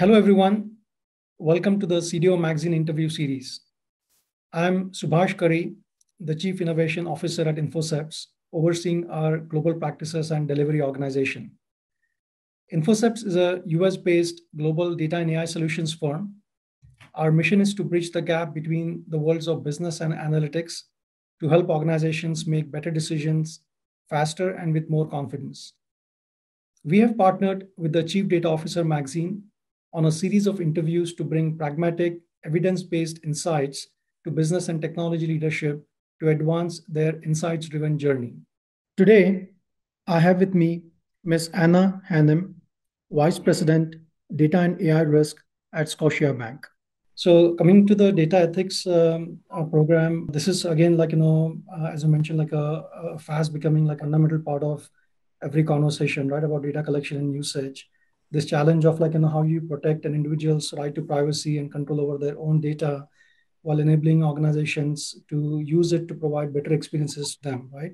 Hello, everyone. Welcome to the CDO Magazine interview series. I'm Subhash Kari, the Chief Innovation Officer at InfoCepts, overseeing our global practices and delivery organization. InfoCepts is a US based global data and AI solutions firm. Our mission is to bridge the gap between the worlds of business and analytics to help organizations make better decisions faster and with more confidence. We have partnered with the Chief Data Officer magazine on a series of interviews to bring pragmatic, evidence based insights to business and technology leadership to advance their insights driven journey. Today, I have with me Ms. Anna Hanem, Vice President, Data and AI Risk at Scotiabank. So coming to the data ethics um, uh, program, this is again like you know, uh, as I mentioned, like a, a, fast becoming like a fundamental part of every conversation, right, about data collection and usage this challenge of like you know how you protect an individual's right to privacy and control over their own data while enabling organizations to use it to provide better experiences to them right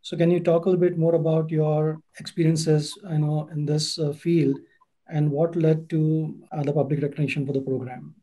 so can you talk a little bit more about your experiences you know in this uh, field and what led to uh, the public recognition for the program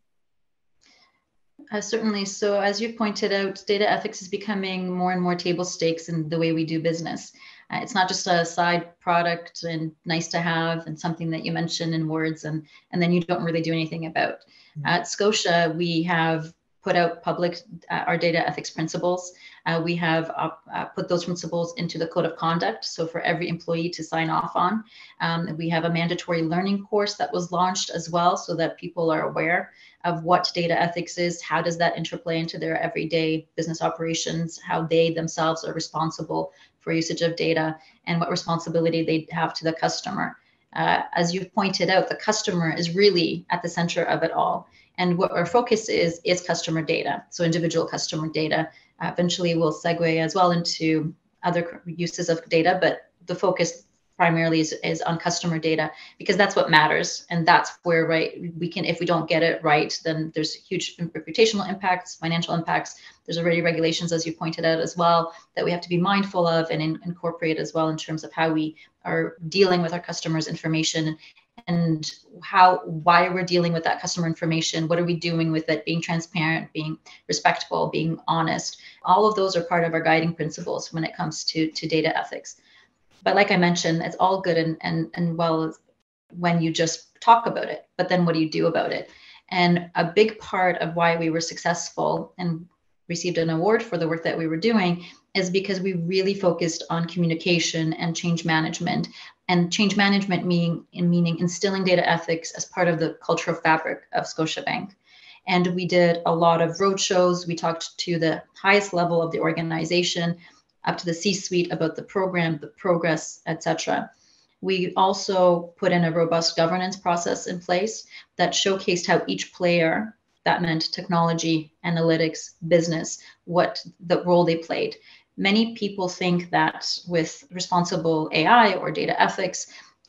uh, certainly. So, as you pointed out, data ethics is becoming more and more table stakes in the way we do business. Uh, it's not just a side product and nice to have and something that you mention in words and, and then you don't really do anything about. Mm-hmm. At Scotia, we have put out public uh, our data ethics principles. Uh, we have uh, put those principles into the code of conduct. So for every employee to sign off on, um, we have a mandatory learning course that was launched as well, so that people are aware of what data ethics is, how does that interplay into their everyday business operations, how they themselves are responsible for usage of data, and what responsibility they have to the customer. Uh, as you pointed out, the customer is really at the center of it all. And what our focus is, is customer data. So individual customer data. Uh, eventually we'll segue as well into other uses of data, but the focus primarily is, is on customer data because that's what matters and that's where right we can if we don't get it right then there's huge reputational impacts financial impacts there's already regulations as you pointed out as well that we have to be mindful of and in, incorporate as well in terms of how we are dealing with our customers information and how why we're dealing with that customer information what are we doing with it being transparent being respectful being honest. All of those are part of our guiding principles when it comes to to data ethics. But like I mentioned, it's all good and and and well when you just talk about it, but then what do you do about it? And a big part of why we were successful and received an award for the work that we were doing is because we really focused on communication and change management and change management meaning in meaning instilling data ethics as part of the cultural fabric of Scotiabank. And we did a lot of roadshows. We talked to the highest level of the organization up to the C-suite about the program, the progress, etc. We also put in a robust governance process in place that showcased how each player, that meant technology, analytics, business, what the role they played. Many people think that with responsible AI or data ethics,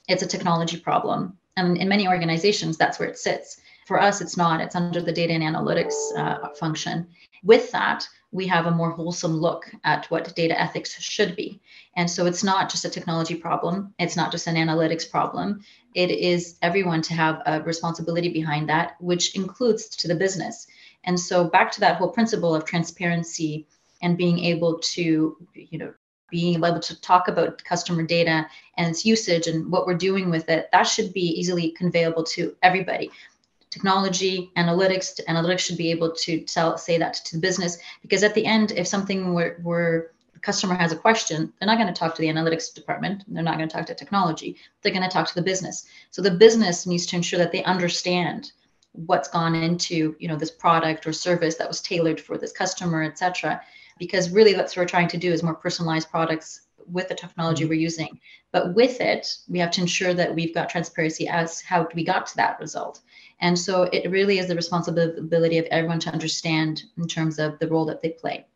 it's a technology problem. And in many organizations, that's where it sits. For us, it's not, it's under the data and analytics uh, function. With that, we have a more wholesome look at what data ethics should be. And so it's not just a technology problem, it's not just an analytics problem. It is everyone to have a responsibility behind that, which includes to the business. And so back to that whole principle of transparency and being able to, you know, being able to talk about customer data and its usage and what we're doing with it, that should be easily conveyable to everybody technology, analytics. Analytics should be able to tell, say that to the business because at the end, if something where, where the customer has a question, they're not going to talk to the analytics department. They're not going to talk to technology. They're going to talk to the business. So the business needs to ensure that they understand what's gone into you know this product or service that was tailored for this customer, etc. Because really, what we're trying to do is more personalized products with the technology mm-hmm. we're using. But with it, we have to ensure that we've got transparency as how we got to that result. And so it really is the responsibility of everyone to understand in terms of the role that they play.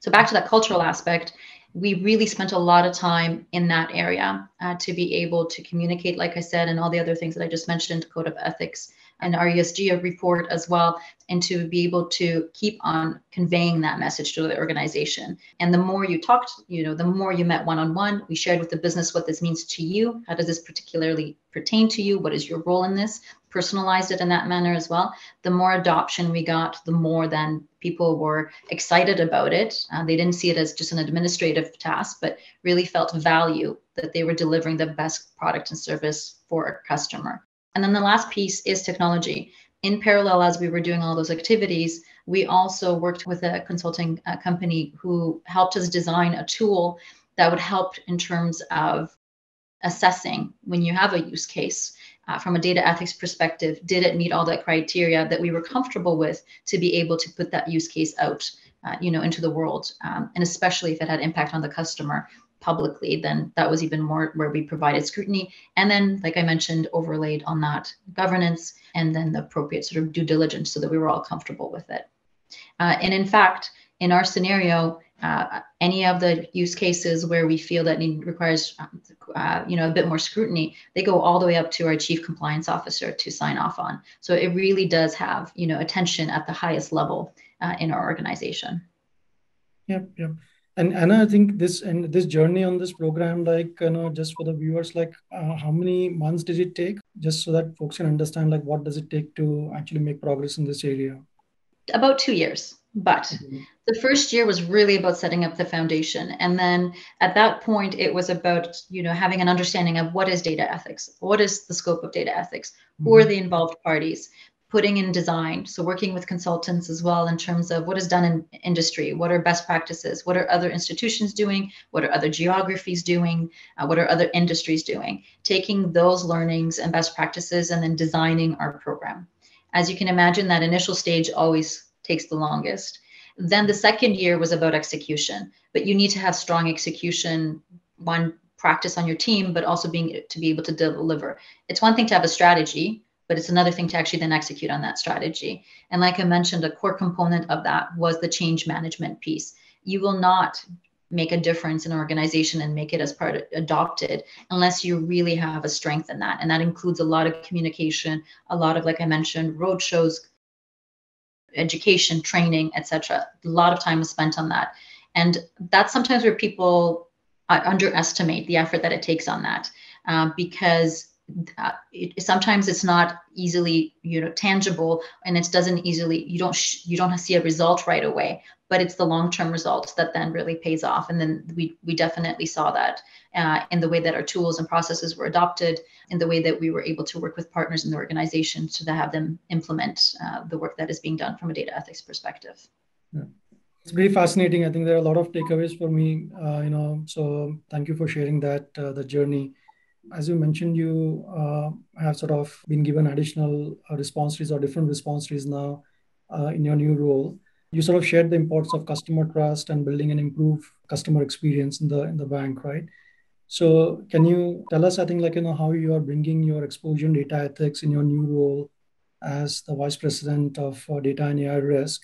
So back to that cultural aspect, we really spent a lot of time in that area uh, to be able to communicate, like I said, and all the other things that I just mentioned, code of ethics and our ESG report as well, and to be able to keep on conveying that message to the organization. And the more you talked, you know, the more you met one on one, we shared with the business what this means to you. How does this particularly pertain to you? What is your role in this? personalized it in that manner as well, the more adoption we got, the more then people were excited about it. Uh, they didn't see it as just an administrative task, but really felt value that they were delivering the best product and service for a customer. And then the last piece is technology. In parallel, as we were doing all those activities, we also worked with a consulting uh, company who helped us design a tool that would help in terms of assessing when you have a use case uh, from a data ethics perspective did it meet all the criteria that we were comfortable with to be able to put that use case out uh, you know into the world um, and especially if it had impact on the customer publicly then that was even more where we provided scrutiny. And then like i mentioned overlaid on that governance and then the appropriate sort of due diligence so that we were all comfortable with it. Uh, and in fact in our scenario uh, any of the use cases where we feel that need requires uh, you know a bit more scrutiny they go all the way up to our chief compliance officer to sign off on. So it really does have you know attention at the highest level uh, in our organization. Yep yep and Anna, I think this and this journey on this program, like you know, just for the viewers, like uh, how many months did it take, just so that folks can understand, like what does it take to actually make progress in this area? About two years. But mm-hmm. the first year was really about setting up the foundation. And then at that point, it was about, you know, having an understanding of what is data ethics? What is the scope of data ethics? Mm-hmm. Who are mm-hmm. the involved parties? Putting in design. So working with consultants as well in terms of what is done in industry, what are best practices, what are other institutions doing, what are other geographies doing, uh, what are other industries doing, taking those learnings and best practices and then designing our program. As you can imagine, that initial stage always takes the longest. Then the second year was about execution, but you need to have strong execution, one practice on your team, but also being to be able to deliver. It's one thing to have a strategy, but it's another thing to actually then execute on that strategy. And like I mentioned, a core component of that was the change management piece. You will not make a difference in an organization and make it as part of, adopted unless you really have a strength in that and that includes a lot of communication a lot of like i mentioned road shows education, training, etc. A lot of time is spent on that, and that's sometimes where people uh, underestimate the effort that it takes on that uh, because uh, it, sometimes it's not easily you know tangible and it doesn't easily you don't sh- you don't see a result right away but it's the long-term results that then really pays off. And then we we definitely saw that uh, in the way that our tools and processes were adopted, in the way that we were able to work with partners in the organization to have them implement uh, the work that is being done from a data ethics perspective. Yeah. It's very fascinating. I think there are a lot of takeaways for me. Uh, you know, so thank you for sharing that uh, the journey as you mentioned, you uh, have sort of been given additional uh, response or different response now uh, in your new role. You sort of shared the importance of customer trust and building an improved customer experience in the in the bank right? So can you tell us i think like you know how you are bringing your exposure in data ethics in your new role as the vice president of uh, data and ai risk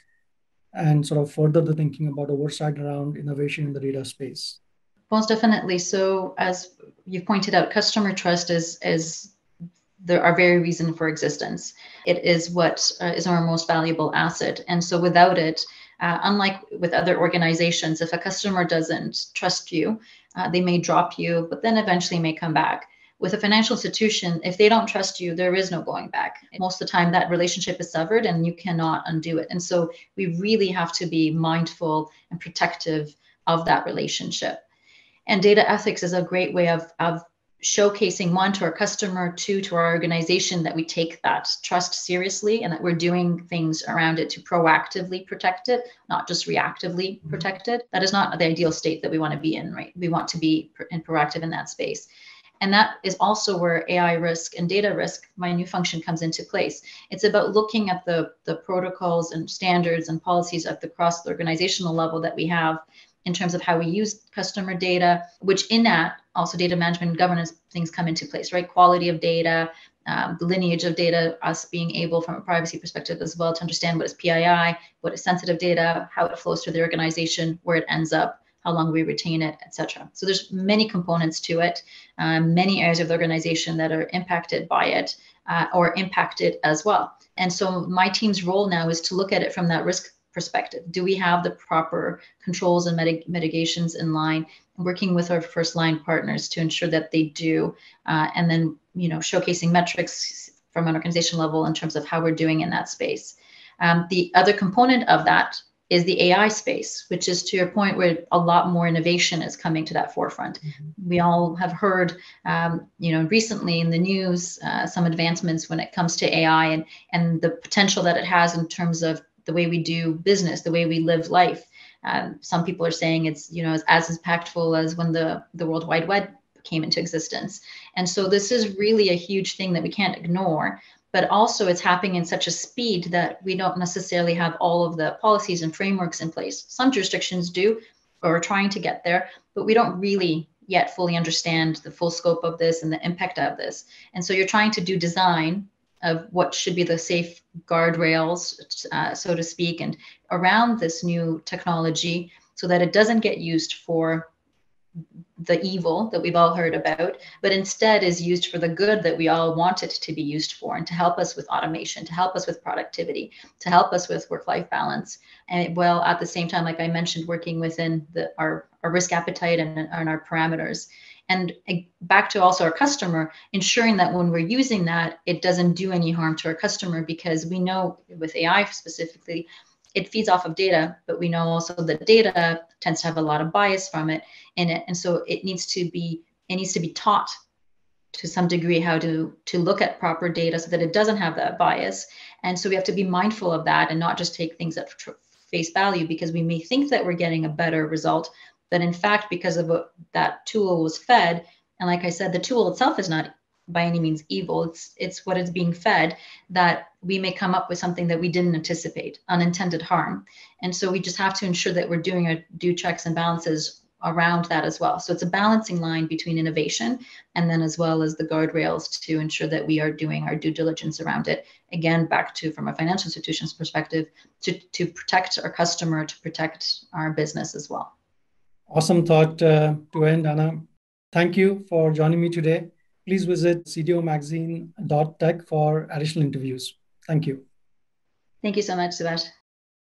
and sort of further the thinking about oversight around innovation in the data space most definitely so as you pointed out customer trust is is the, our very reason for existence. It is what uh, is our most valuable asset. And so without it, uh, unlike with other organizations, if a customer doesn't trust you, uh, they may drop you, but then eventually may come back. With a financial institution, if they don't trust you, there is no going back. Most of the time, that relationship is severed and you cannot undo it. And so we really have to be mindful and protective of that relationship. And data ethics is a great way of, of showcasing one to our customer, two to our organization that we take that trust seriously and that we're doing things around it to proactively protect it, not just reactively mm-hmm. protect it. That is not the ideal state that we want to be in, right? We want to be in proactive in that space. And that is also where AI risk and data risk, my new function comes into place. It's about looking at the, the protocols and standards and policies at the cross organizational level that we have in terms of how we use customer data, which in that also data management and governance things come into place, right? Quality of data, um, the lineage of data, us being able from a privacy perspective as well to understand what is PII, what is sensitive data, how it flows through the organization, where it ends up, how long we retain it, etc. So there's many components to it, um, many areas of the organization that are impacted by it uh, or impacted as well. And so my team's role now is to look at it from that risk perspective. Do we have the proper controls and mitigations in line? Working with our first line partners to ensure that they do, uh, and then you know showcasing metrics from an organization level in terms of how we're doing in that space. Um, the other component of that is the AI space, which is to your point where a lot more innovation is coming to that forefront. Mm-hmm. We all have heard, um, you know, recently in the news uh, some advancements when it comes to AI and and the potential that it has in terms of the way we do business, the way we live life. Um, some people are saying it's you know as, as impactful as when the the World Wide Web came into existence. And so this is really a huge thing that we can't ignore but also it's happening in such a speed that we don't necessarily have all of the policies and frameworks in place. Some jurisdictions do, or are trying to get there, but we don't really yet fully understand the full scope of this and the impact of this. And so you're trying to do design of what should be the safe guardrails, uh, so to speak, and around this new technology so that it doesn't get used for the evil that we've all heard about, but instead is used for the good that we all want it to be used for and to help us with automation, to help us with productivity, to help us with work life balance. And well, at the same time, like I mentioned, working within the, our, our risk appetite and, and our parameters. And eh, back to also our customer, ensuring that when we're using that, it doesn't do any harm to our customer because we know with AI specifically, it feeds off of data, but we know also that data tends to have a lot of bias from it in it. And so it needs to be, it needs to be taught to some degree how to to look at proper data so that it doesn't have that bias. And so we have to be mindful of that and not just take things at face value because we may think that we're getting a better result, but in fact, because of what that tool was fed, and like I said, the tool itself is not by any means evil. It's it's what is being fed that we may come up with something that we didn't anticipate, unintended harm. And so we just have to ensure that we're doing our due checks and balances around that as well. So it's a balancing line between innovation and then as well as the guardrails to ensure that we are doing our due diligence around it. Again, back to from a financial institution's perspective, to, to protect our customer, to protect our business as well. Awesome thought uh, to end, Anna. Thank you for joining me today please visit cdomagazine.tech for additional interviews. Thank you. Thank you so much, Subhash.